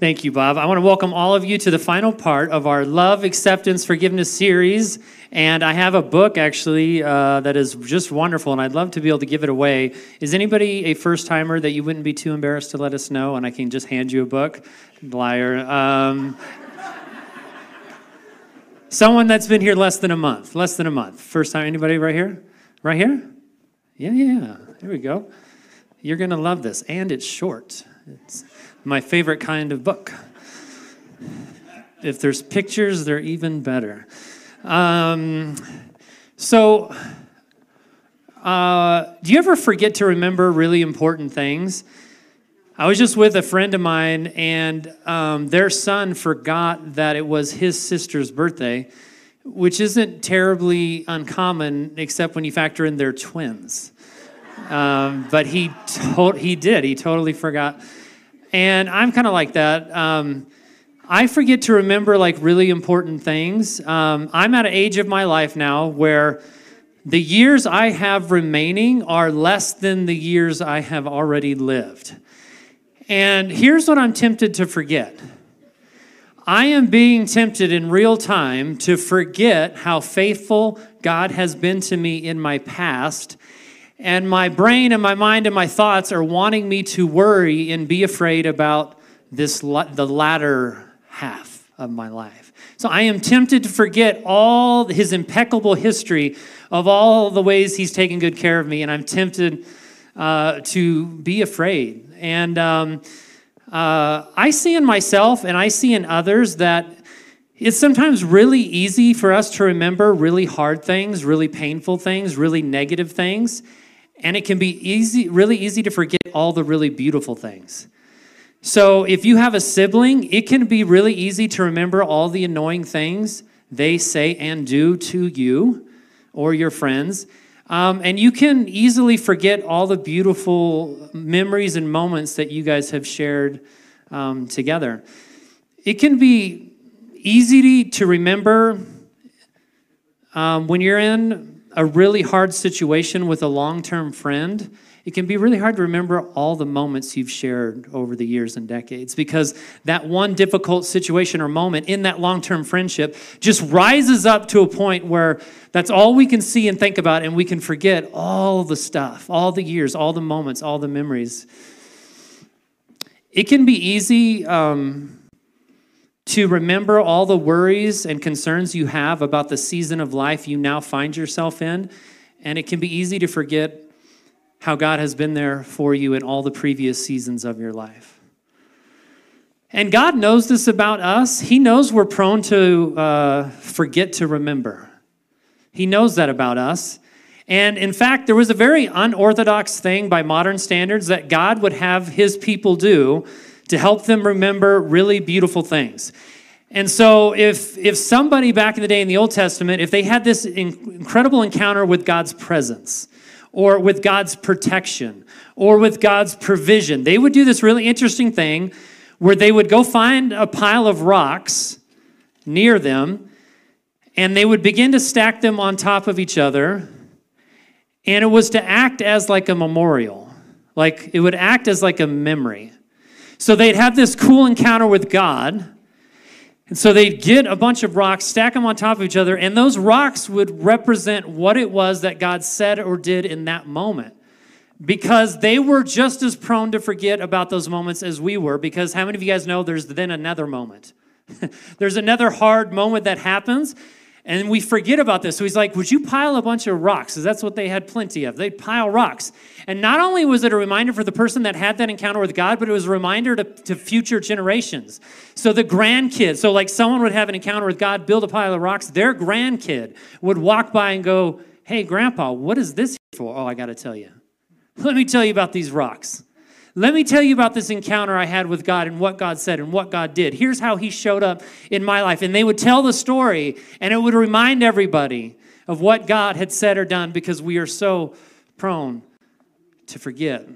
Thank you, Bob. I want to welcome all of you to the final part of our Love, Acceptance, Forgiveness series. And I have a book actually uh, that is just wonderful, and I'd love to be able to give it away. Is anybody a first timer that you wouldn't be too embarrassed to let us know, and I can just hand you a book? Liar. Um, someone that's been here less than a month. Less than a month. First time, anybody right here? Right here? Yeah, yeah. There we go. You're going to love this, and it's short. It's my favorite kind of book. If there's pictures, they're even better. Um, so, uh, do you ever forget to remember really important things? I was just with a friend of mine, and um, their son forgot that it was his sister's birthday, which isn't terribly uncommon, except when you factor in their twins. Um, but he to- he did. He totally forgot. And I'm kind of like that. Um, I forget to remember like really important things. Um, I'm at an age of my life now where the years I have remaining are less than the years I have already lived. And here's what I'm tempted to forget. I am being tempted in real time to forget how faithful God has been to me in my past and my brain and my mind and my thoughts are wanting me to worry and be afraid about this the latter half of my life. So I am tempted to forget all his impeccable history of all the ways he's taken good care of me, and I'm tempted uh, to be afraid. And um, uh, I see in myself and I see in others that it's sometimes really easy for us to remember really hard things, really painful things, really negative things. And it can be easy, really easy to forget all the really beautiful things. So if you have a sibling, it can be really easy to remember all the annoying things they say and do to you or your friends. Um, and you can easily forget all the beautiful memories and moments that you guys have shared um, together. It can be easy to remember um, when you're in a really hard situation with a long term friend, it can be really hard to remember all the moments you've shared over the years and decades because that one difficult situation or moment in that long term friendship just rises up to a point where that's all we can see and think about, and we can forget all the stuff, all the years, all the moments, all the memories. It can be easy. Um, to remember all the worries and concerns you have about the season of life you now find yourself in. And it can be easy to forget how God has been there for you in all the previous seasons of your life. And God knows this about us. He knows we're prone to uh, forget to remember. He knows that about us. And in fact, there was a very unorthodox thing by modern standards that God would have his people do to help them remember really beautiful things. And so, if, if somebody back in the day in the Old Testament, if they had this incredible encounter with God's presence, or with God's protection, or with God's provision, they would do this really interesting thing where they would go find a pile of rocks near them, and they would begin to stack them on top of each other, and it was to act as like a memorial. Like, it would act as like a memory. So they'd have this cool encounter with God. And so they'd get a bunch of rocks, stack them on top of each other, and those rocks would represent what it was that God said or did in that moment. Because they were just as prone to forget about those moments as we were. Because how many of you guys know there's then another moment? there's another hard moment that happens, and we forget about this. So he's like, Would you pile a bunch of rocks? Because that's what they had plenty of. They'd pile rocks. And not only was it a reminder for the person that had that encounter with God, but it was a reminder to, to future generations. So the grandkids, so like someone would have an encounter with God, build a pile of rocks, their grandkid would walk by and go, Hey, Grandpa, what is this for? Oh, I got to tell you. Let me tell you about these rocks. Let me tell you about this encounter I had with God and what God said and what God did. Here's how He showed up in my life. And they would tell the story, and it would remind everybody of what God had said or done because we are so prone to forget,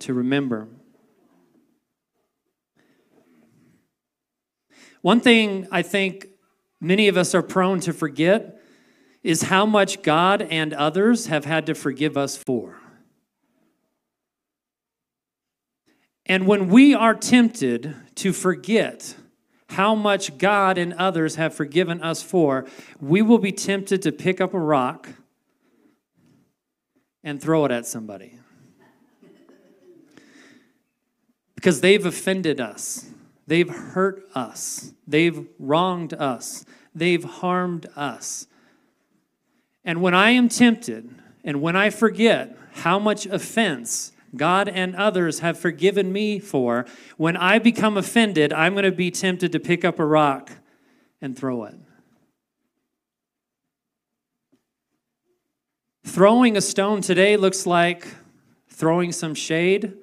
to remember. One thing I think many of us are prone to forget is how much God and others have had to forgive us for. And when we are tempted to forget how much God and others have forgiven us for, we will be tempted to pick up a rock and throw it at somebody. Because they've offended us, they've hurt us, they've wronged us, they've harmed us. And when I am tempted and when I forget how much offense God and others have forgiven me for, when I become offended, I'm going to be tempted to pick up a rock and throw it. Throwing a stone today looks like throwing some shade.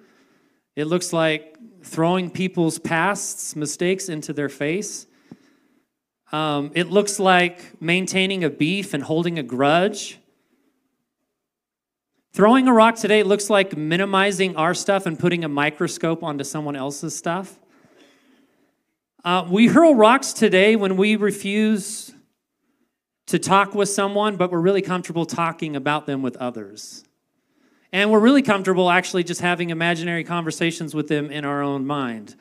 It looks like throwing people's pasts, mistakes into their face. Um, it looks like maintaining a beef and holding a grudge. Throwing a rock today looks like minimizing our stuff and putting a microscope onto someone else's stuff. Uh, we hurl rocks today when we refuse to talk with someone, but we're really comfortable talking about them with others. And we're really comfortable actually just having imaginary conversations with them in our own mind.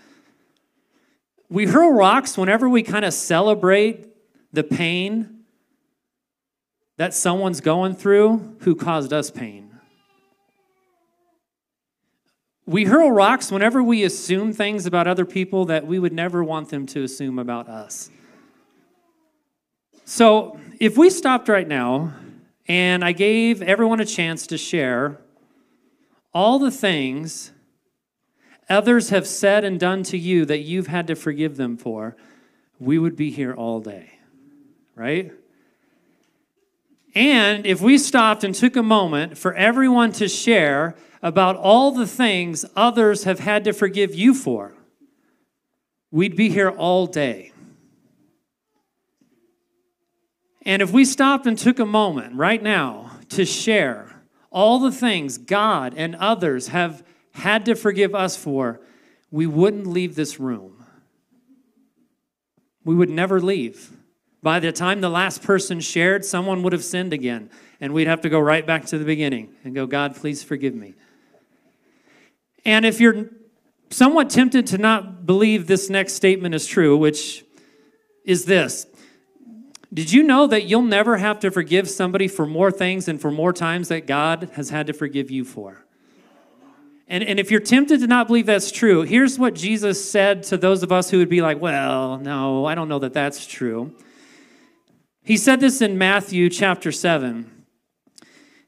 We hurl rocks whenever we kind of celebrate the pain that someone's going through who caused us pain. We hurl rocks whenever we assume things about other people that we would never want them to assume about us. So, if we stopped right now and I gave everyone a chance to share all the things others have said and done to you that you've had to forgive them for, we would be here all day, right? And if we stopped and took a moment for everyone to share about all the things others have had to forgive you for, we'd be here all day. And if we stopped and took a moment right now to share all the things God and others have had to forgive us for, we wouldn't leave this room. We would never leave. By the time the last person shared, someone would have sinned again, and we'd have to go right back to the beginning and go, God, please forgive me. And if you're somewhat tempted to not believe this next statement is true, which is this Did you know that you'll never have to forgive somebody for more things and for more times that God has had to forgive you for? And, and if you're tempted to not believe that's true, here's what Jesus said to those of us who would be like, well, no, I don't know that that's true. He said this in Matthew chapter 7.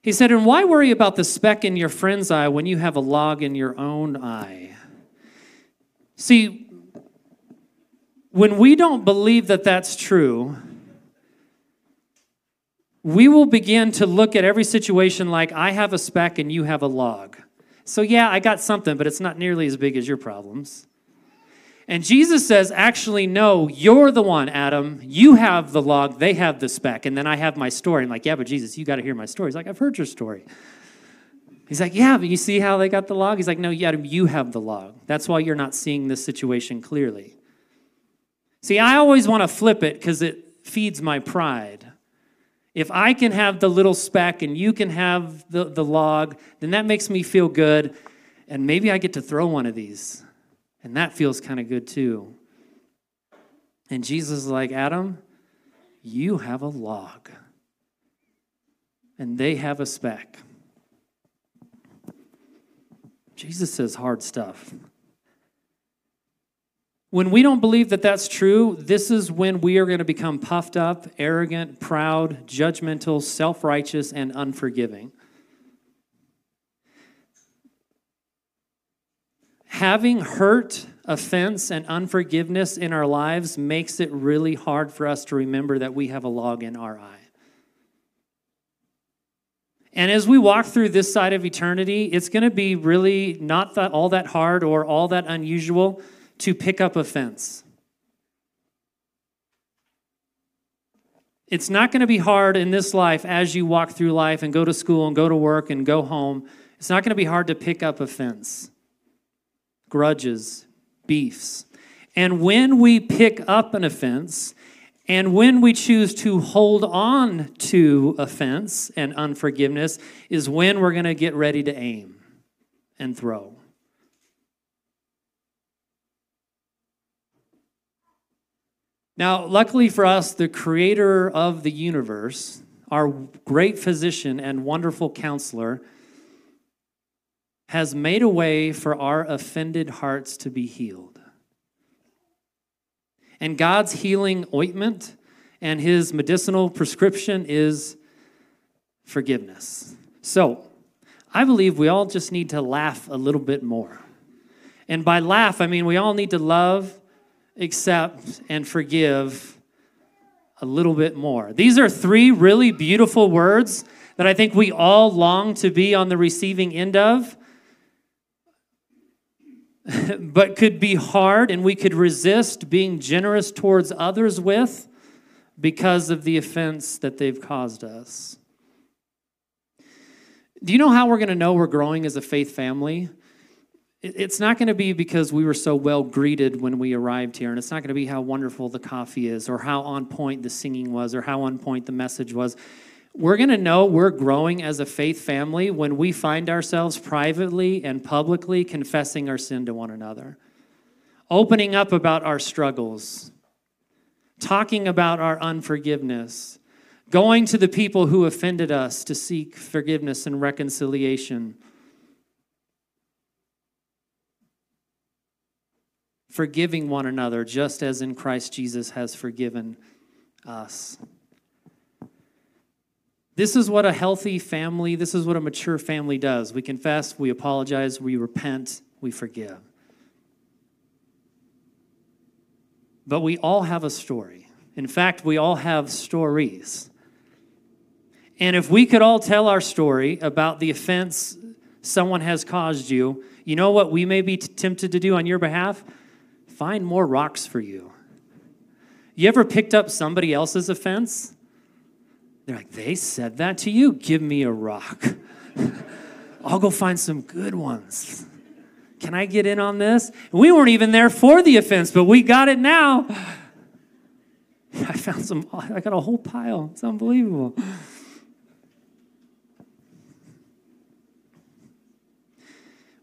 He said, And why worry about the speck in your friend's eye when you have a log in your own eye? See, when we don't believe that that's true, we will begin to look at every situation like I have a speck and you have a log. So, yeah, I got something, but it's not nearly as big as your problems. And Jesus says, actually, no, you're the one, Adam. You have the log, they have the speck. And then I have my story. I'm like, yeah, but Jesus, you got to hear my story. He's like, I've heard your story. He's like, yeah, but you see how they got the log? He's like, no, Adam, you have the log. That's why you're not seeing this situation clearly. See, I always want to flip it because it feeds my pride. If I can have the little speck and you can have the, the log, then that makes me feel good. And maybe I get to throw one of these. And that feels kind of good too. And Jesus is like, Adam, you have a log, and they have a speck. Jesus says hard stuff. When we don't believe that that's true, this is when we are going to become puffed up, arrogant, proud, judgmental, self righteous, and unforgiving. Having hurt, offense, and unforgiveness in our lives makes it really hard for us to remember that we have a log in our eye. And as we walk through this side of eternity, it's going to be really not that, all that hard or all that unusual to pick up offense. It's not going to be hard in this life as you walk through life and go to school and go to work and go home. It's not going to be hard to pick up offense grudges, beefs. And when we pick up an offense, and when we choose to hold on to offense and unforgiveness, is when we're going to get ready to aim and throw. Now, luckily for us, the creator of the universe, our great physician and wonderful counselor, has made a way for our offended hearts to be healed. And God's healing ointment and his medicinal prescription is forgiveness. So, I believe we all just need to laugh a little bit more. And by laugh, I mean we all need to love, accept, and forgive a little bit more. These are three really beautiful words that I think we all long to be on the receiving end of, but could be hard and we could resist being generous towards others with because of the offense that they've caused us. Do you know how we're going to know we're growing as a faith family? It's not going to be because we were so well greeted when we arrived here, and it's not going to be how wonderful the coffee is, or how on point the singing was, or how on point the message was. We're going to know we're growing as a faith family when we find ourselves privately and publicly confessing our sin to one another, opening up about our struggles, talking about our unforgiveness, going to the people who offended us to seek forgiveness and reconciliation. Forgiving one another just as in Christ Jesus has forgiven us. This is what a healthy family, this is what a mature family does. We confess, we apologize, we repent, we forgive. But we all have a story. In fact, we all have stories. And if we could all tell our story about the offense someone has caused you, you know what we may be t- tempted to do on your behalf? Find more rocks for you. You ever picked up somebody else's offense? They're like, they said that to you? Give me a rock. I'll go find some good ones. Can I get in on this? We weren't even there for the offense, but we got it now. I found some, I got a whole pile. It's unbelievable.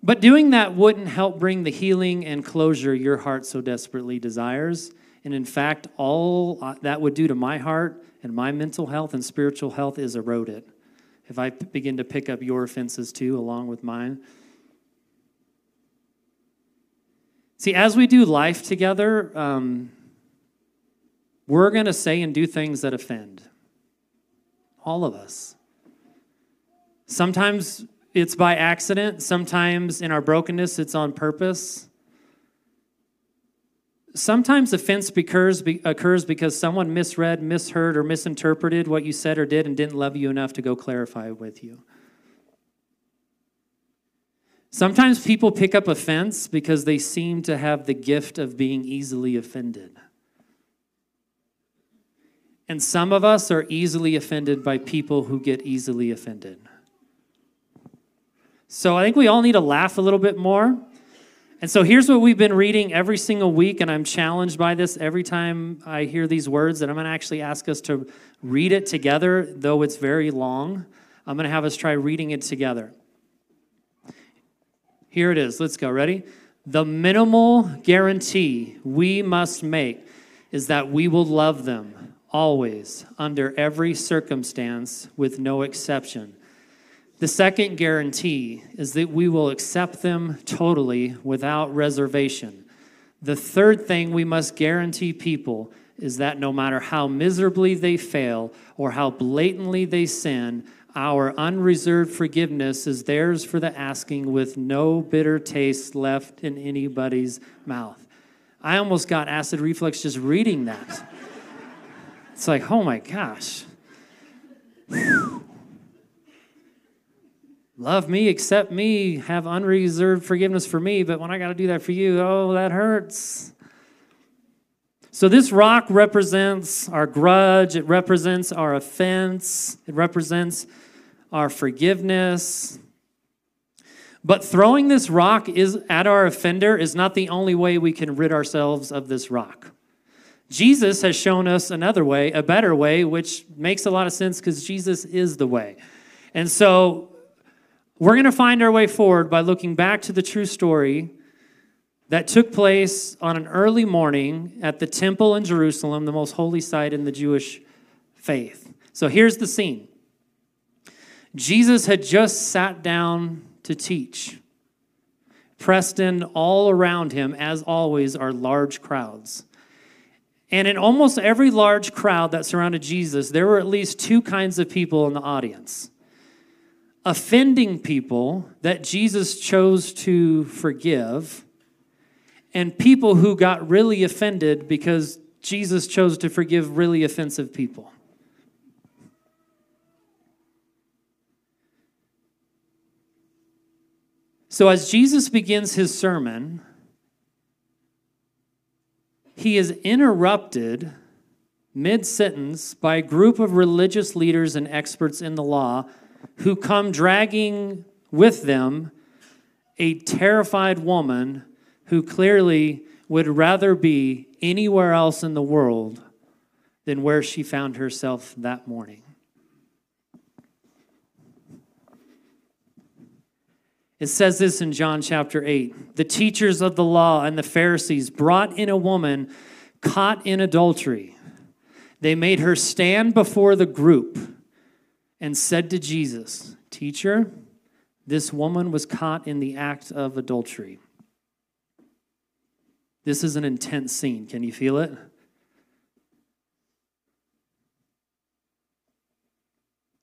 But doing that wouldn't help bring the healing and closure your heart so desperately desires. And in fact, all that would do to my heart and my mental health and spiritual health is eroded. If I begin to pick up your offenses too, along with mine. See, as we do life together, um, we're going to say and do things that offend. All of us. Sometimes it's by accident. Sometimes in our brokenness, it's on purpose. Sometimes offense occurs, occurs because someone misread, misheard, or misinterpreted what you said or did and didn't love you enough to go clarify with you. Sometimes people pick up offense because they seem to have the gift of being easily offended. And some of us are easily offended by people who get easily offended. So I think we all need to laugh a little bit more. And so here's what we've been reading every single week, and I'm challenged by this every time I hear these words, and I'm going to actually ask us to read it together, though it's very long. I'm going to have us try reading it together. Here it is. Let's go. Ready? The minimal guarantee we must make is that we will love them always, under every circumstance, with no exception. The second guarantee is that we will accept them totally without reservation. The third thing we must guarantee people is that no matter how miserably they fail or how blatantly they sin, our unreserved forgiveness is theirs for the asking with no bitter taste left in anybody's mouth. I almost got acid reflux just reading that. It's like, oh my gosh. Whew. Love me, accept me, have unreserved forgiveness for me, but when I got to do that for you, oh, that hurts. So, this rock represents our grudge, it represents our offense, it represents our forgiveness. But throwing this rock is at our offender is not the only way we can rid ourselves of this rock. Jesus has shown us another way, a better way, which makes a lot of sense because Jesus is the way. And so we're going to find our way forward by looking back to the true story that took place on an early morning at the temple in Jerusalem, the most holy site in the Jewish faith. So here's the scene Jesus had just sat down to teach. Pressed in all around him, as always, are large crowds. And in almost every large crowd that surrounded Jesus, there were at least two kinds of people in the audience offending people that Jesus chose to forgive, and people who got really offended because Jesus chose to forgive really offensive people. So, as Jesus begins his sermon, he is interrupted mid sentence by a group of religious leaders and experts in the law who come dragging with them a terrified woman who clearly would rather be anywhere else in the world than where she found herself that morning. It says this in John chapter 8 The teachers of the law and the Pharisees brought in a woman caught in adultery. They made her stand before the group and said to Jesus, Teacher, this woman was caught in the act of adultery. This is an intense scene. Can you feel it?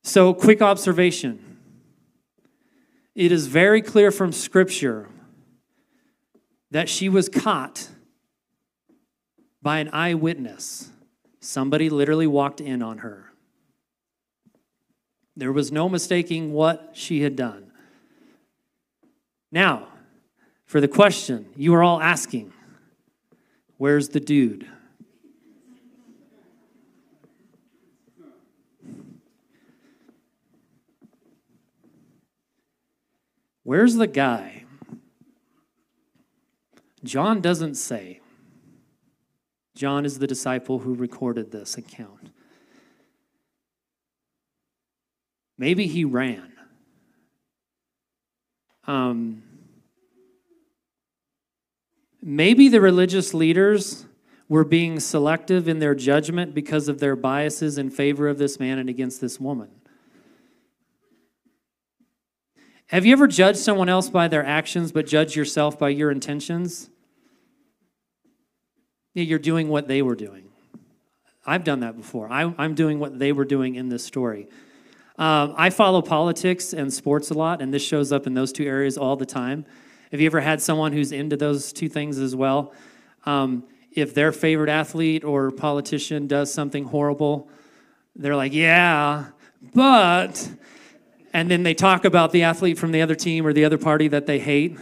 So, quick observation it is very clear from Scripture that she was caught by an eyewitness. Somebody literally walked in on her. There was no mistaking what she had done. Now, for the question you are all asking where's the dude? Where's the guy? John doesn't say. John is the disciple who recorded this account. Maybe he ran. Um, maybe the religious leaders were being selective in their judgment because of their biases in favor of this man and against this woman. Have you ever judged someone else by their actions but judged yourself by your intentions? Yeah, you're doing what they were doing. I've done that before. I, am doing what they were doing in this story. Um, I follow politics and sports a lot, and this shows up in those two areas all the time. Have you ever had someone who's into those two things as well? Um, if their favorite athlete or politician does something horrible, they're like, yeah, but and then they talk about the athlete from the other team or the other party that they hate,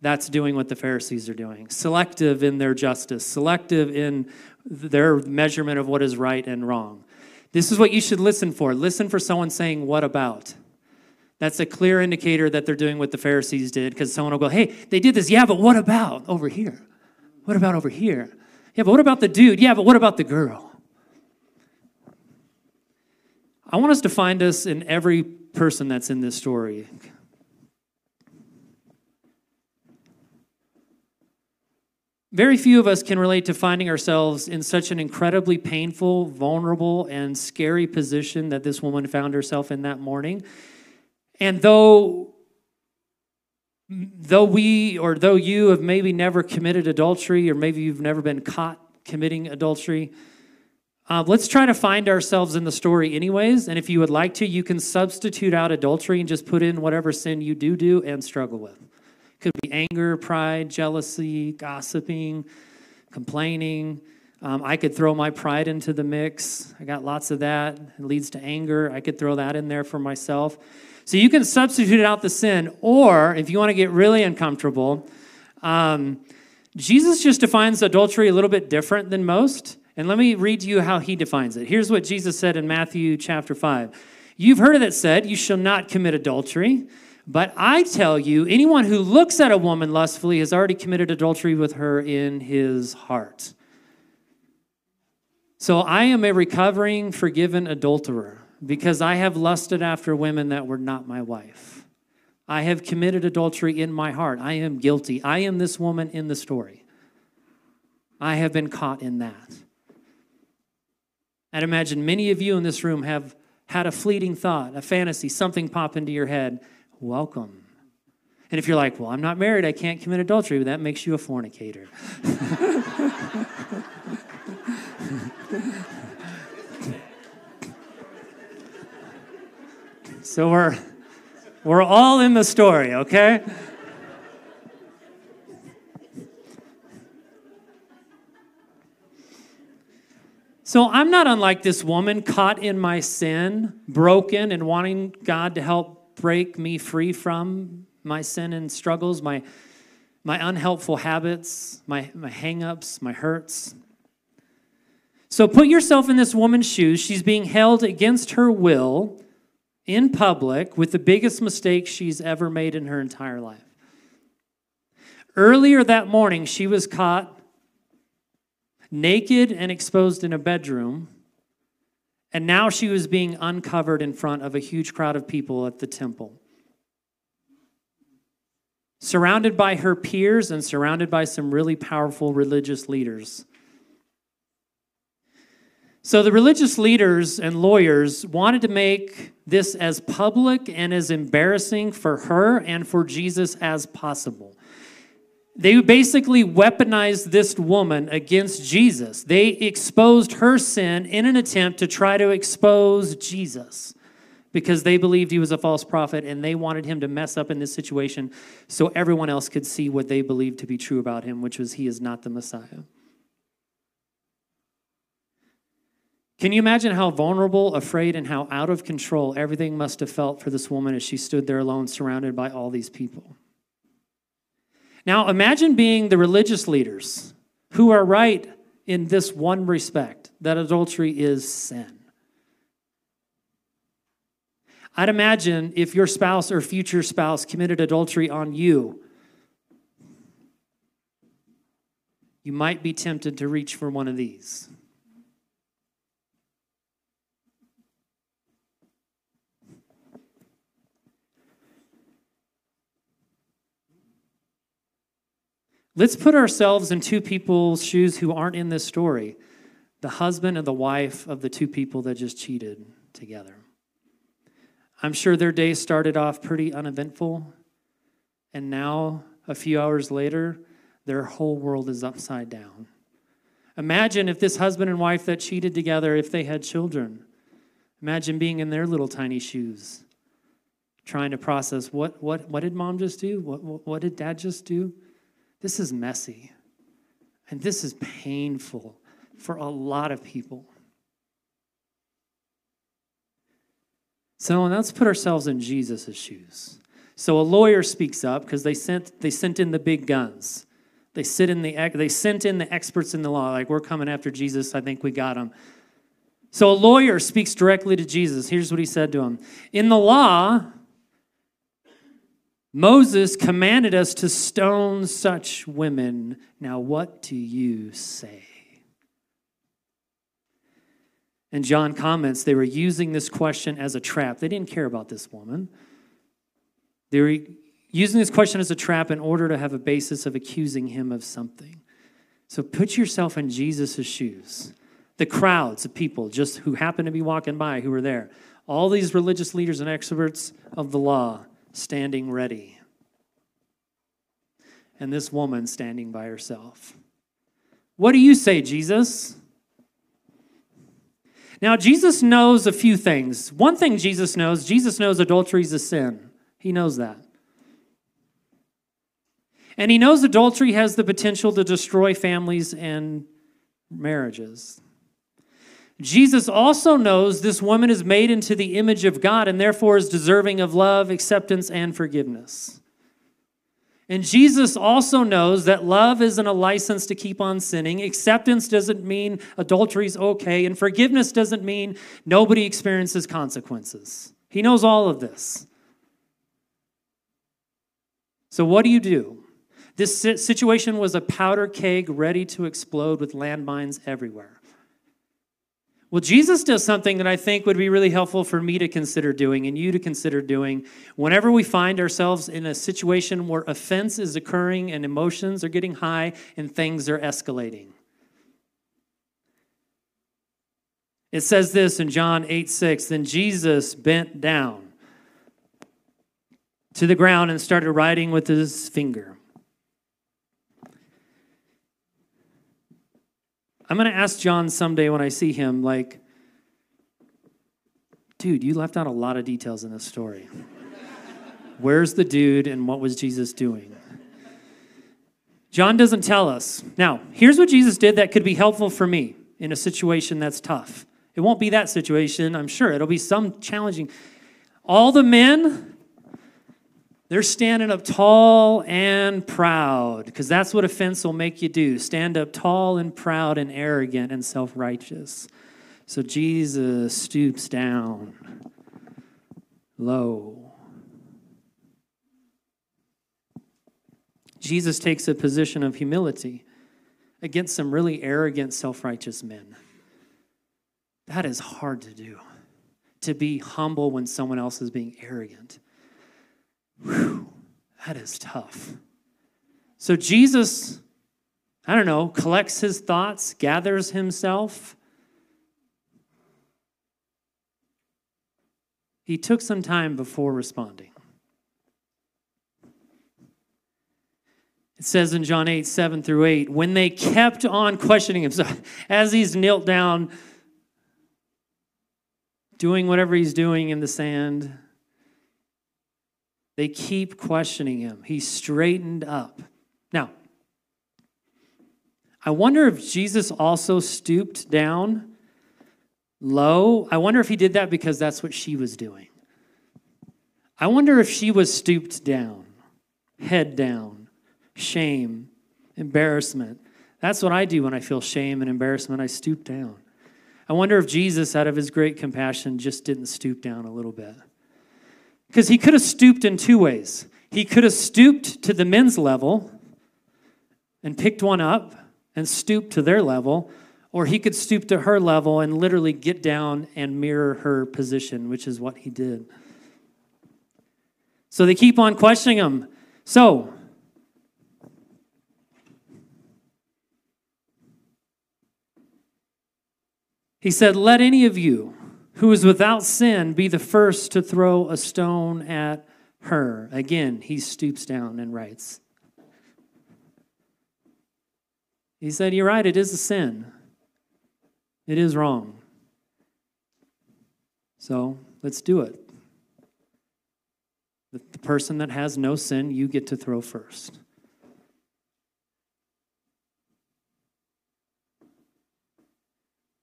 that's doing what the Pharisees are doing. Selective in their justice, selective in their measurement of what is right and wrong. This is what you should listen for. Listen for someone saying, What about? That's a clear indicator that they're doing what the Pharisees did because someone will go, Hey, they did this. Yeah, but what about over here? What about over here? Yeah, but what about the dude? Yeah, but what about the girl? I want us to find us in every person that's in this story. Very few of us can relate to finding ourselves in such an incredibly painful, vulnerable, and scary position that this woman found herself in that morning. And though though we or though you have maybe never committed adultery or maybe you've never been caught committing adultery, uh, let's try to find ourselves in the story, anyways. And if you would like to, you can substitute out adultery and just put in whatever sin you do do and struggle with. Could be anger, pride, jealousy, gossiping, complaining. Um, I could throw my pride into the mix. I got lots of that. It leads to anger. I could throw that in there for myself. So you can substitute out the sin, or if you want to get really uncomfortable, um, Jesus just defines adultery a little bit different than most. And let me read to you how he defines it. Here's what Jesus said in Matthew chapter 5. You've heard it said, You shall not commit adultery. But I tell you, anyone who looks at a woman lustfully has already committed adultery with her in his heart. So I am a recovering, forgiven adulterer because I have lusted after women that were not my wife. I have committed adultery in my heart. I am guilty. I am this woman in the story. I have been caught in that. I'd imagine many of you in this room have had a fleeting thought, a fantasy, something pop into your head. Welcome. And if you're like, well, I'm not married, I can't commit adultery, but that makes you a fornicator. so we're, we're all in the story, okay? So I'm not unlike this woman caught in my sin, broken, and wanting God to help break me free from my sin and struggles, my, my unhelpful habits, my, my hang-ups, my hurts. So put yourself in this woman's shoes. She's being held against her will in public with the biggest mistake she's ever made in her entire life. Earlier that morning, she was caught naked and exposed in a bedroom, and now she was being uncovered in front of a huge crowd of people at the temple. Surrounded by her peers and surrounded by some really powerful religious leaders. So the religious leaders and lawyers wanted to make this as public and as embarrassing for her and for Jesus as possible. They basically weaponized this woman against Jesus. They exposed her sin in an attempt to try to expose Jesus because they believed he was a false prophet and they wanted him to mess up in this situation so everyone else could see what they believed to be true about him, which was he is not the Messiah. Can you imagine how vulnerable, afraid, and how out of control everything must have felt for this woman as she stood there alone, surrounded by all these people? Now, imagine being the religious leaders who are right in this one respect that adultery is sin. I'd imagine if your spouse or future spouse committed adultery on you, you might be tempted to reach for one of these. Let's put ourselves in two people's shoes who aren't in this story the husband and the wife of the two people that just cheated together. I'm sure their day started off pretty uneventful, and now, a few hours later, their whole world is upside down. Imagine if this husband and wife that cheated together, if they had children. Imagine being in their little tiny shoes, trying to process what, what, what did mom just do? What, what, what did dad just do? This is messy. And this is painful for a lot of people. So let's put ourselves in Jesus' shoes. So a lawyer speaks up because they sent, they sent in the big guns. They, sit in the, they sent in the experts in the law, like, we're coming after Jesus. I think we got him. So a lawyer speaks directly to Jesus. Here's what he said to him In the law, Moses commanded us to stone such women. Now, what do you say? And John comments they were using this question as a trap. They didn't care about this woman. They were using this question as a trap in order to have a basis of accusing him of something. So put yourself in Jesus' shoes. The crowds of people just who happened to be walking by who were there. All these religious leaders and experts of the law standing ready. And this woman standing by herself. What do you say, Jesus? Now, Jesus knows a few things. One thing Jesus knows Jesus knows adultery is a sin. He knows that. And he knows adultery has the potential to destroy families and marriages. Jesus also knows this woman is made into the image of God and therefore is deserving of love, acceptance, and forgiveness. And Jesus also knows that love isn't a license to keep on sinning. Acceptance doesn't mean adultery is okay. And forgiveness doesn't mean nobody experiences consequences. He knows all of this. So, what do you do? This situation was a powder keg ready to explode with landmines everywhere. Well, Jesus does something that I think would be really helpful for me to consider doing and you to consider doing whenever we find ourselves in a situation where offense is occurring and emotions are getting high and things are escalating. It says this in John 8 6 Then Jesus bent down to the ground and started writing with his finger. I'm going to ask John someday when I see him, like, dude, you left out a lot of details in this story. Where's the dude and what was Jesus doing? John doesn't tell us. Now, here's what Jesus did that could be helpful for me in a situation that's tough. It won't be that situation, I'm sure. It'll be some challenging. All the men, they're standing up tall and proud because that's what offense will make you do. Stand up tall and proud and arrogant and self righteous. So Jesus stoops down low. Jesus takes a position of humility against some really arrogant, self righteous men. That is hard to do, to be humble when someone else is being arrogant. Whew, that is tough. So Jesus, I don't know, collects his thoughts, gathers himself. He took some time before responding. It says in John 8, 7 through 8, when they kept on questioning him, so as he's knelt down, doing whatever he's doing in the sand, they keep questioning him. He straightened up. Now, I wonder if Jesus also stooped down low. I wonder if he did that because that's what she was doing. I wonder if she was stooped down, head down, shame, embarrassment. That's what I do when I feel shame and embarrassment. I stoop down. I wonder if Jesus, out of his great compassion, just didn't stoop down a little bit. Because he could have stooped in two ways. He could have stooped to the men's level and picked one up and stooped to their level, or he could stoop to her level and literally get down and mirror her position, which is what he did. So they keep on questioning him. So, he said, Let any of you who is without sin be the first to throw a stone at her. Again, he stoops down and writes. He said, You're right, it is a sin. It is wrong. So let's do it. The person that has no sin, you get to throw first.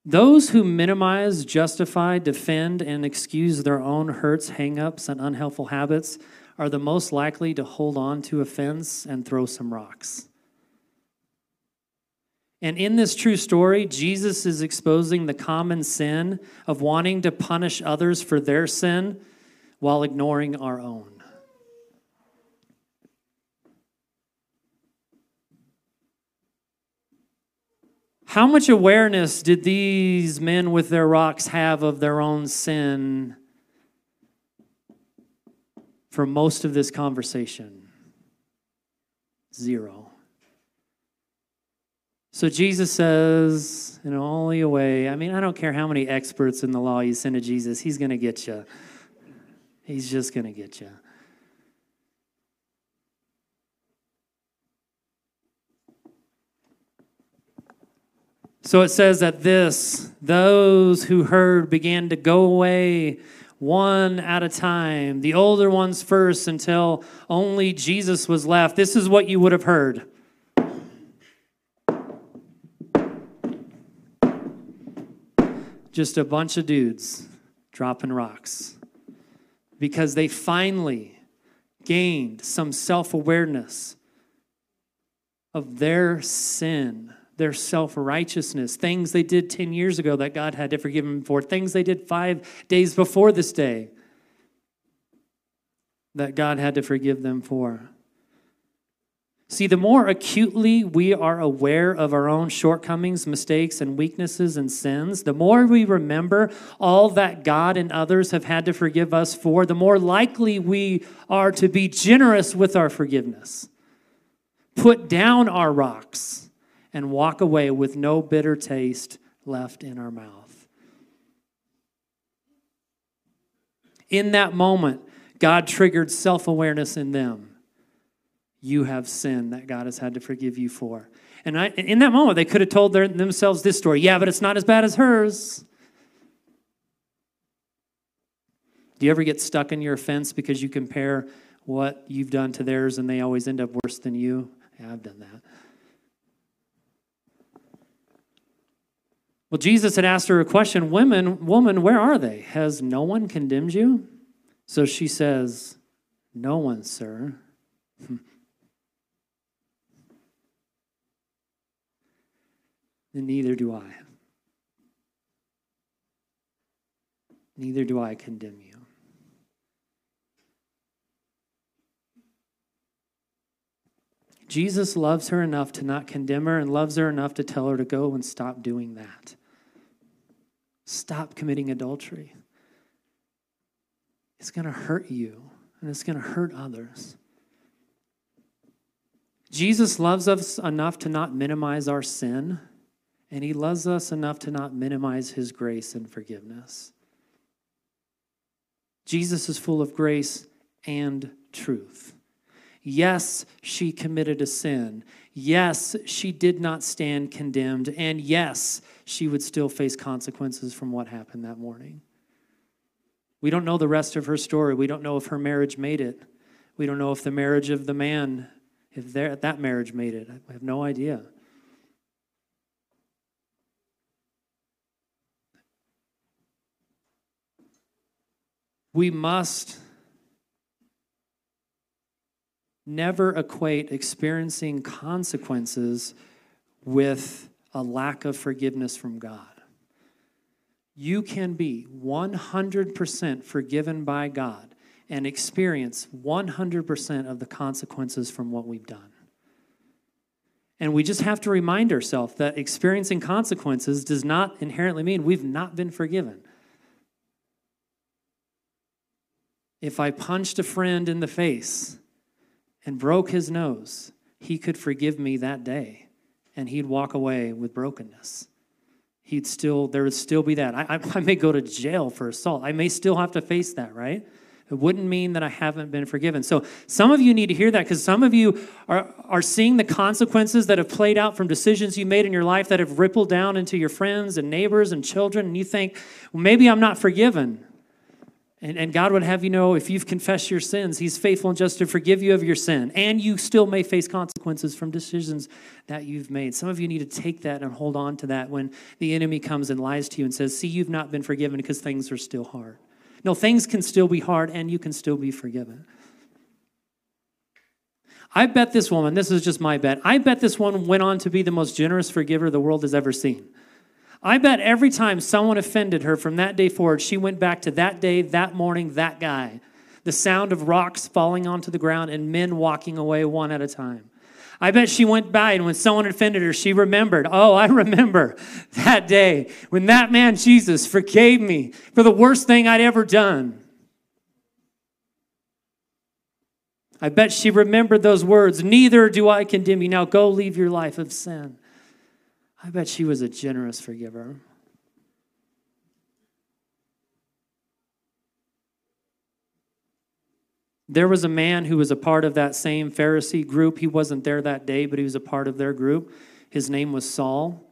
Those who minimize, justify, defend, and excuse their own hurts, hangups, and unhelpful habits are the most likely to hold on to offense and throw some rocks. And in this true story, Jesus is exposing the common sin of wanting to punish others for their sin while ignoring our own. How much awareness did these men with their rocks have of their own sin for most of this conversation? Zero. So Jesus says, in only a way, I mean, I don't care how many experts in the law you send to Jesus, he's going to get you. He's just going to get you. So it says that this, those who heard began to go away one at a time, the older ones first until only Jesus was left. This is what you would have heard. Just a bunch of dudes dropping rocks because they finally gained some self awareness of their sin their self righteousness, things they did 10 years ago that God had to forgive them for, things they did five days before this day that God had to forgive them for. See, the more acutely we are aware of our own shortcomings, mistakes, and weaknesses and sins, the more we remember all that God and others have had to forgive us for, the more likely we are to be generous with our forgiveness. Put down our rocks and walk away with no bitter taste left in our mouth. In that moment, God triggered self awareness in them you have sin that God has had to forgive you for. And I, in that moment, they could have told their, themselves this story yeah, but it's not as bad as hers. Do you ever get stuck in your offense because you compare what you've done to theirs and they always end up worse than you? Yeah, I've done that. Well, Jesus had asked her a question Women, woman, where are they? Has no one condemned you? So she says, No one, sir. and neither do I. Neither do I condemn you. Jesus loves her enough to not condemn her and loves her enough to tell her to go and stop doing that. Stop committing adultery. It's going to hurt you and it's going to hurt others. Jesus loves us enough to not minimize our sin and he loves us enough to not minimize his grace and forgiveness. Jesus is full of grace and truth. Yes, she committed a sin. Yes, she did not stand condemned. And yes, she would still face consequences from what happened that morning. We don't know the rest of her story. We don't know if her marriage made it. We don't know if the marriage of the man, if that marriage made it. I have no idea. We must never equate experiencing consequences with a lack of forgiveness from God. You can be 100% forgiven by God and experience 100% of the consequences from what we've done. And we just have to remind ourselves that experiencing consequences does not inherently mean we've not been forgiven. If I punched a friend in the face and broke his nose, he could forgive me that day and he'd walk away with brokenness. He'd still, there would still be that. I, I, may go to jail for assault. I may still have to face that, right? It wouldn't mean that I haven't been forgiven. So some of you need to hear that because some of you are, are seeing the consequences that have played out from decisions you made in your life that have rippled down into your friends and neighbors and children, and you think, well, maybe I'm not forgiven. And, and God would have you know if you've confessed your sins, He's faithful and just to forgive you of your sin. And you still may face consequences from decisions that you've made. Some of you need to take that and hold on to that when the enemy comes and lies to you and says, See, you've not been forgiven because things are still hard. No, things can still be hard and you can still be forgiven. I bet this woman, this is just my bet, I bet this one went on to be the most generous forgiver the world has ever seen. I bet every time someone offended her from that day forward, she went back to that day, that morning, that guy. The sound of rocks falling onto the ground and men walking away one at a time. I bet she went by and when someone offended her, she remembered, oh, I remember that day when that man Jesus forgave me for the worst thing I'd ever done. I bet she remembered those words, neither do I condemn you. Now go leave your life of sin. I bet she was a generous forgiver. There was a man who was a part of that same Pharisee group. He wasn't there that day, but he was a part of their group. His name was Saul.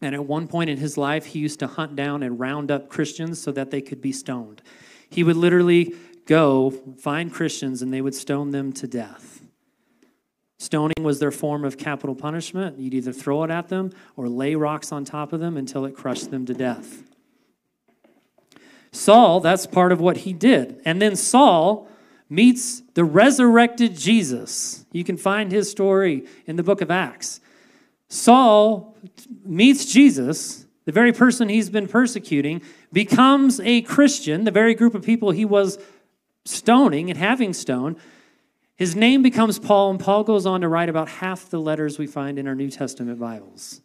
And at one point in his life, he used to hunt down and round up Christians so that they could be stoned. He would literally go find Christians and they would stone them to death. Stoning was their form of capital punishment. You'd either throw it at them or lay rocks on top of them until it crushed them to death. Saul, that's part of what he did. And then Saul meets the resurrected Jesus. You can find his story in the book of Acts. Saul meets Jesus, the very person he's been persecuting, becomes a Christian, the very group of people he was stoning and having stoned, His name becomes Paul, and Paul goes on to write about half the letters we find in our New Testament Bibles.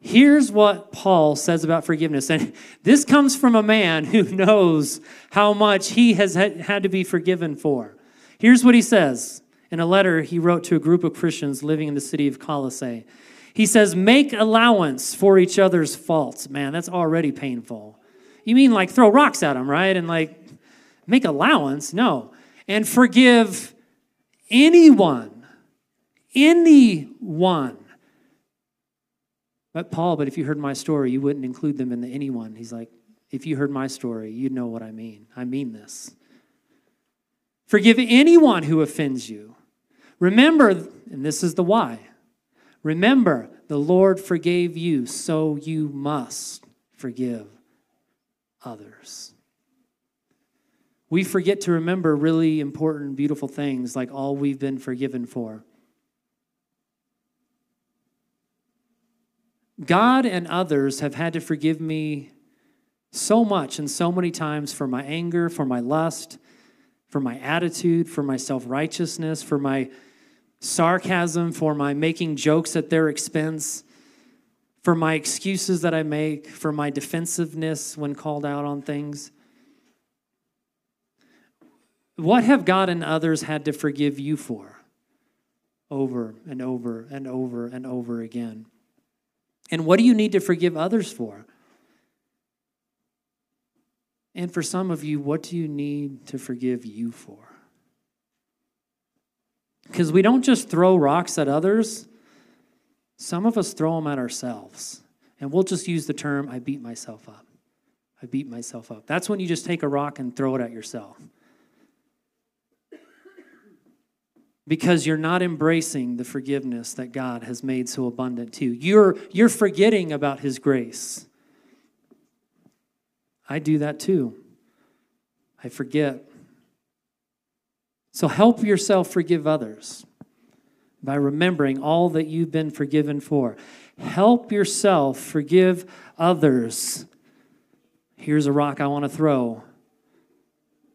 Here's what Paul says about forgiveness. And this comes from a man who knows how much he has had to be forgiven for. Here's what he says in a letter he wrote to a group of Christians living in the city of Colossae. He says, Make allowance for each other's faults. Man, that's already painful. You mean like throw rocks at them, right? And like make allowance? No. And forgive anyone, anyone but Paul, but if you heard my story, you wouldn't include them in the anyone. He's like, if you heard my story, you'd know what I mean. I mean this. Forgive anyone who offends you. Remember, and this is the why. Remember, the Lord forgave you, so you must forgive others. We forget to remember really important, beautiful things like all we've been forgiven for. God and others have had to forgive me so much and so many times for my anger, for my lust, for my attitude, for my self righteousness, for my sarcasm, for my making jokes at their expense, for my excuses that I make, for my defensiveness when called out on things. What have God and others had to forgive you for over and over and over and over again? And what do you need to forgive others for? And for some of you, what do you need to forgive you for? Because we don't just throw rocks at others, some of us throw them at ourselves. And we'll just use the term, I beat myself up. I beat myself up. That's when you just take a rock and throw it at yourself. Because you're not embracing the forgiveness that God has made so abundant to you. You're, you're forgetting about His grace. I do that too. I forget. So help yourself forgive others by remembering all that you've been forgiven for. Help yourself forgive others. Here's a rock I want to throw.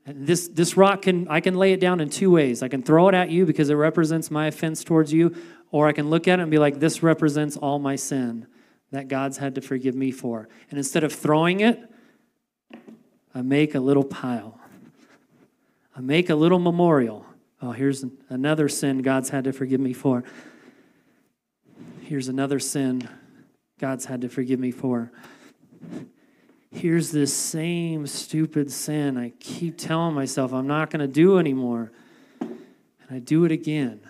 This, this rock can, I can lay it down in two ways. I can throw it at you because it represents my offense towards you, or I can look at it and be like, this represents all my sin that God's had to forgive me for. And instead of throwing it, I make a little pile. I make a little memorial. Oh, here's another sin God's had to forgive me for. Here's another sin God's had to forgive me for here's this same stupid sin I keep telling myself I'm not going to do anymore. And I do it again.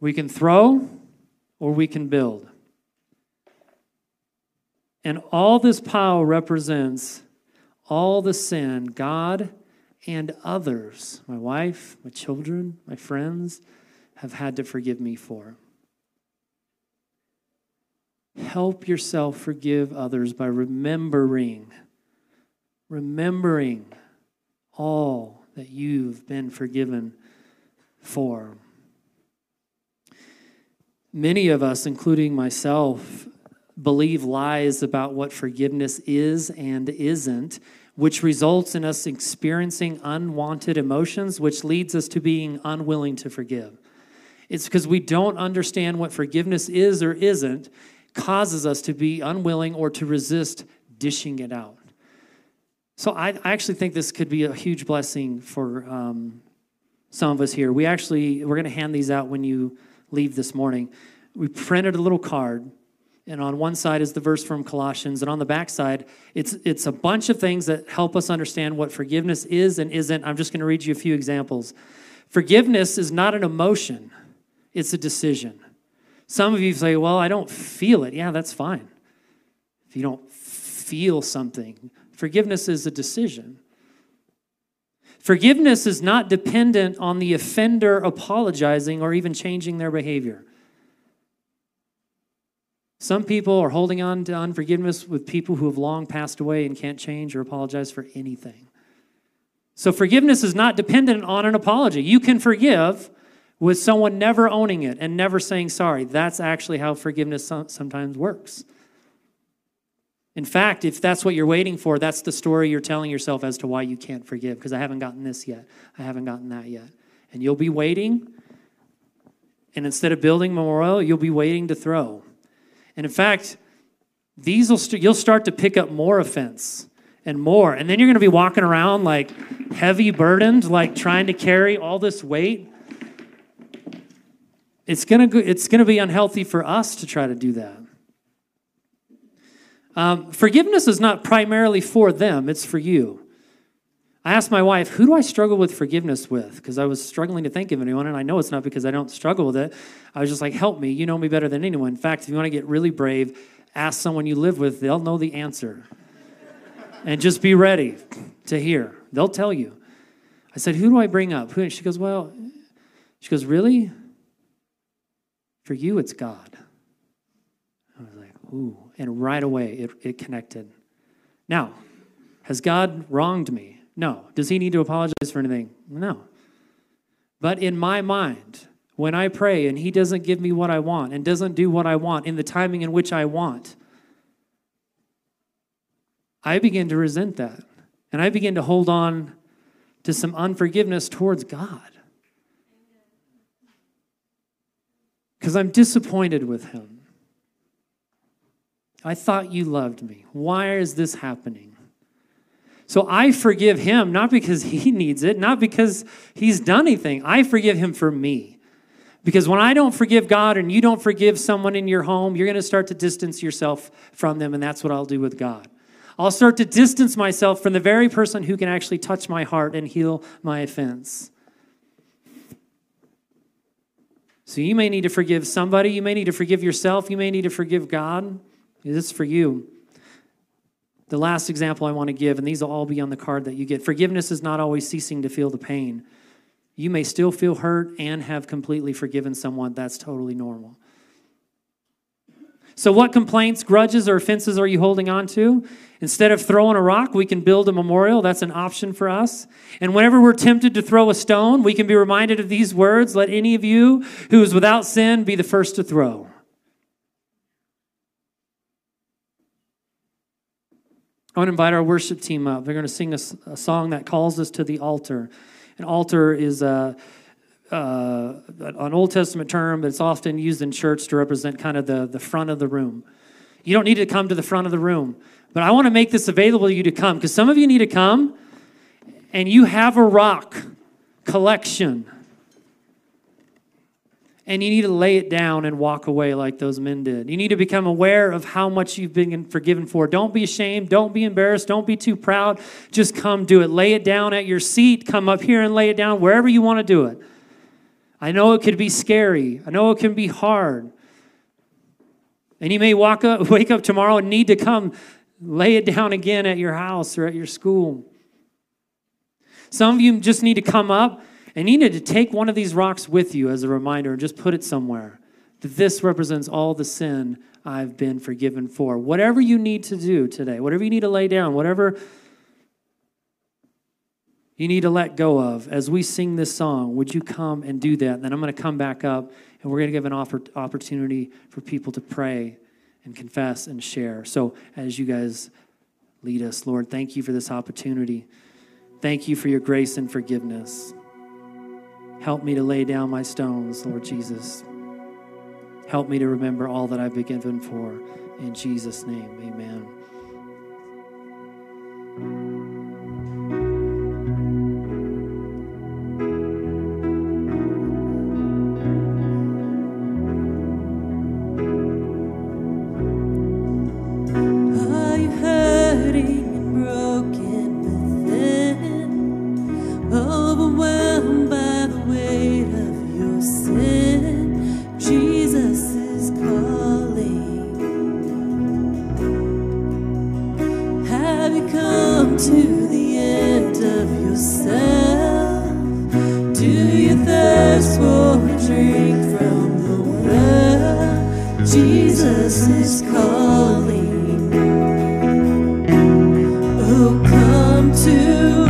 We can throw or we can build. And all this pile represents all the sin God and others, my wife, my children, my friends, have had to forgive me for. Help yourself forgive others by remembering, remembering all that you've been forgiven for. Many of us, including myself, believe lies about what forgiveness is and isn't, which results in us experiencing unwanted emotions, which leads us to being unwilling to forgive. It's because we don't understand what forgiveness is or isn't, causes us to be unwilling or to resist dishing it out. So I, I actually think this could be a huge blessing for um, some of us here. We actually we're going to hand these out when you leave this morning. We printed a little card, and on one side is the verse from Colossians, and on the back side, it's it's a bunch of things that help us understand what forgiveness is and isn't. I'm just going to read you a few examples. Forgiveness is not an emotion; it's a decision. Some of you say, well, I don't feel it. Yeah, that's fine. If you don't feel something, forgiveness is a decision. Forgiveness is not dependent on the offender apologizing or even changing their behavior. Some people are holding on to unforgiveness with people who have long passed away and can't change or apologize for anything. So, forgiveness is not dependent on an apology. You can forgive with someone never owning it and never saying sorry. That's actually how forgiveness sometimes works. In fact, if that's what you're waiting for, that's the story you're telling yourself as to why you can't forgive, because I haven't gotten this yet. I haven't gotten that yet. And you'll be waiting, and instead of building memorial, you'll be waiting to throw. And in fact, these will st- you'll start to pick up more offense and more. And then you're going to be walking around like heavy burdened, like trying to carry all this weight. It's going to it's going to be unhealthy for us to try to do that. Um, forgiveness is not primarily for them, it's for you. I asked my wife, who do I struggle with forgiveness with? Because I was struggling to think of anyone, and I know it's not because I don't struggle with it. I was just like, help me. You know me better than anyone. In fact, if you want to get really brave, ask someone you live with, they'll know the answer. and just be ready to hear. They'll tell you. I said, who do I bring up? Who? She goes, well, she goes, really? For you, it's God. I was like, ooh. And right away, it, it connected. Now, has God wronged me? No. Does he need to apologize for anything? No. But in my mind, when I pray and he doesn't give me what I want and doesn't do what I want in the timing in which I want, I begin to resent that. And I begin to hold on to some unforgiveness towards God. Because I'm disappointed with him. I thought you loved me. Why is this happening? So I forgive him, not because he needs it, not because he's done anything. I forgive him for me. Because when I don't forgive God and you don't forgive someone in your home, you're going to start to distance yourself from them, and that's what I'll do with God. I'll start to distance myself from the very person who can actually touch my heart and heal my offense. So you may need to forgive somebody, you may need to forgive yourself, you may need to forgive God. This is for you. The last example I want to give, and these will all be on the card that you get forgiveness is not always ceasing to feel the pain. You may still feel hurt and have completely forgiven someone. That's totally normal. So, what complaints, grudges, or offenses are you holding on to? Instead of throwing a rock, we can build a memorial. That's an option for us. And whenever we're tempted to throw a stone, we can be reminded of these words Let any of you who is without sin be the first to throw. I want to invite our worship team up. They're going to sing a, a song that calls us to the altar. An altar is a, uh, Uh, an Old Testament term that's often used in church to represent kind of the, the front of the room. You don't need to come to the front of the room, but I want to make this available to you to come because some of you need to come and you have a rock collection and you need to lay it down and walk away like those men did. You need to become aware of how much you've been forgiven for. Don't be ashamed. Don't be embarrassed. Don't be too proud. Just come do it. Lay it down at your seat. Come up here and lay it down wherever you want to do it. I know it could be scary. I know it can be hard. And you may walk up, wake up tomorrow and need to come lay it down again at your house or at your school. Some of you just need to come up and you need to take one of these rocks with you as a reminder and just put it somewhere that this represents all the sin I've been forgiven for. Whatever you need to do today, whatever you need to lay down, whatever you need to let go of, as we sing this song, would you come and do that? Then I'm going to come back up and we're going to give an opportunity for people to pray and confess and share. So as you guys lead us, Lord, thank you for this opportunity. Thank you for your grace and forgiveness. Help me to lay down my stones, Lord Jesus. Help me to remember all that I've been given for. In Jesus' name, amen. Arms are open wide. Forgiveness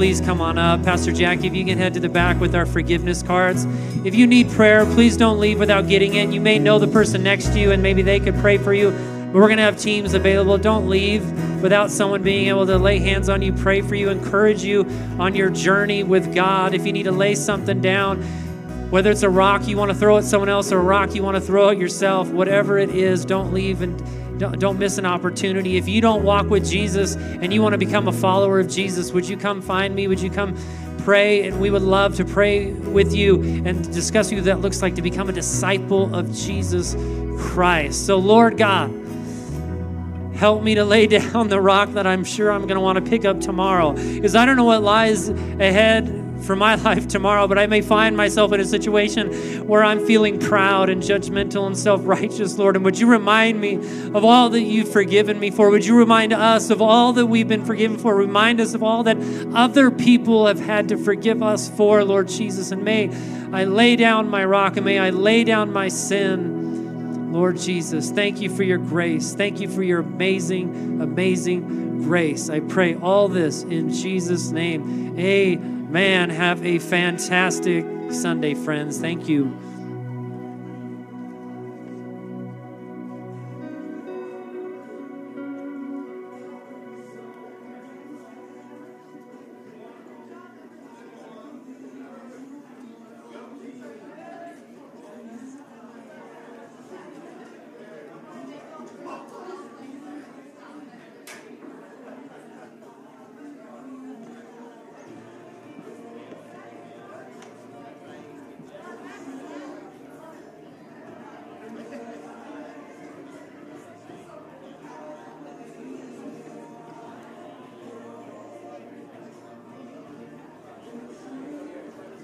Please come on up. Pastor Jackie, if you can head to the back with our forgiveness cards. If you need prayer, please don't leave without getting it. You may know the person next to you and maybe they could pray for you. But we're going to have teams available. Don't leave without someone being able to lay hands on you, pray for you, encourage you on your journey with God. If you need to lay something down, whether it's a rock you want to throw at someone else or a rock you want to throw at yourself, whatever it is, don't leave and don't, don't miss an opportunity. If you don't walk with Jesus and you want to become a follower of Jesus, would you come find me? Would you come pray? And we would love to pray with you and discuss you what that looks like to become a disciple of Jesus Christ. So, Lord God, help me to lay down the rock that I'm sure I'm going to want to pick up tomorrow. Because I don't know what lies ahead for my life tomorrow, but I may find myself in a situation where I'm feeling proud and judgmental and self righteous, Lord. And would you remind me of all that you've forgiven me for? Would you remind us of all that we've been forgiven for? Remind us of all that other people have had to forgive us for, Lord Jesus. And may I lay down my rock and may I lay down my sin. Lord Jesus, thank you for your grace. Thank you for your amazing, amazing grace. I pray all this in Jesus' name. Amen. Man, have a fantastic Sunday, friends. Thank you.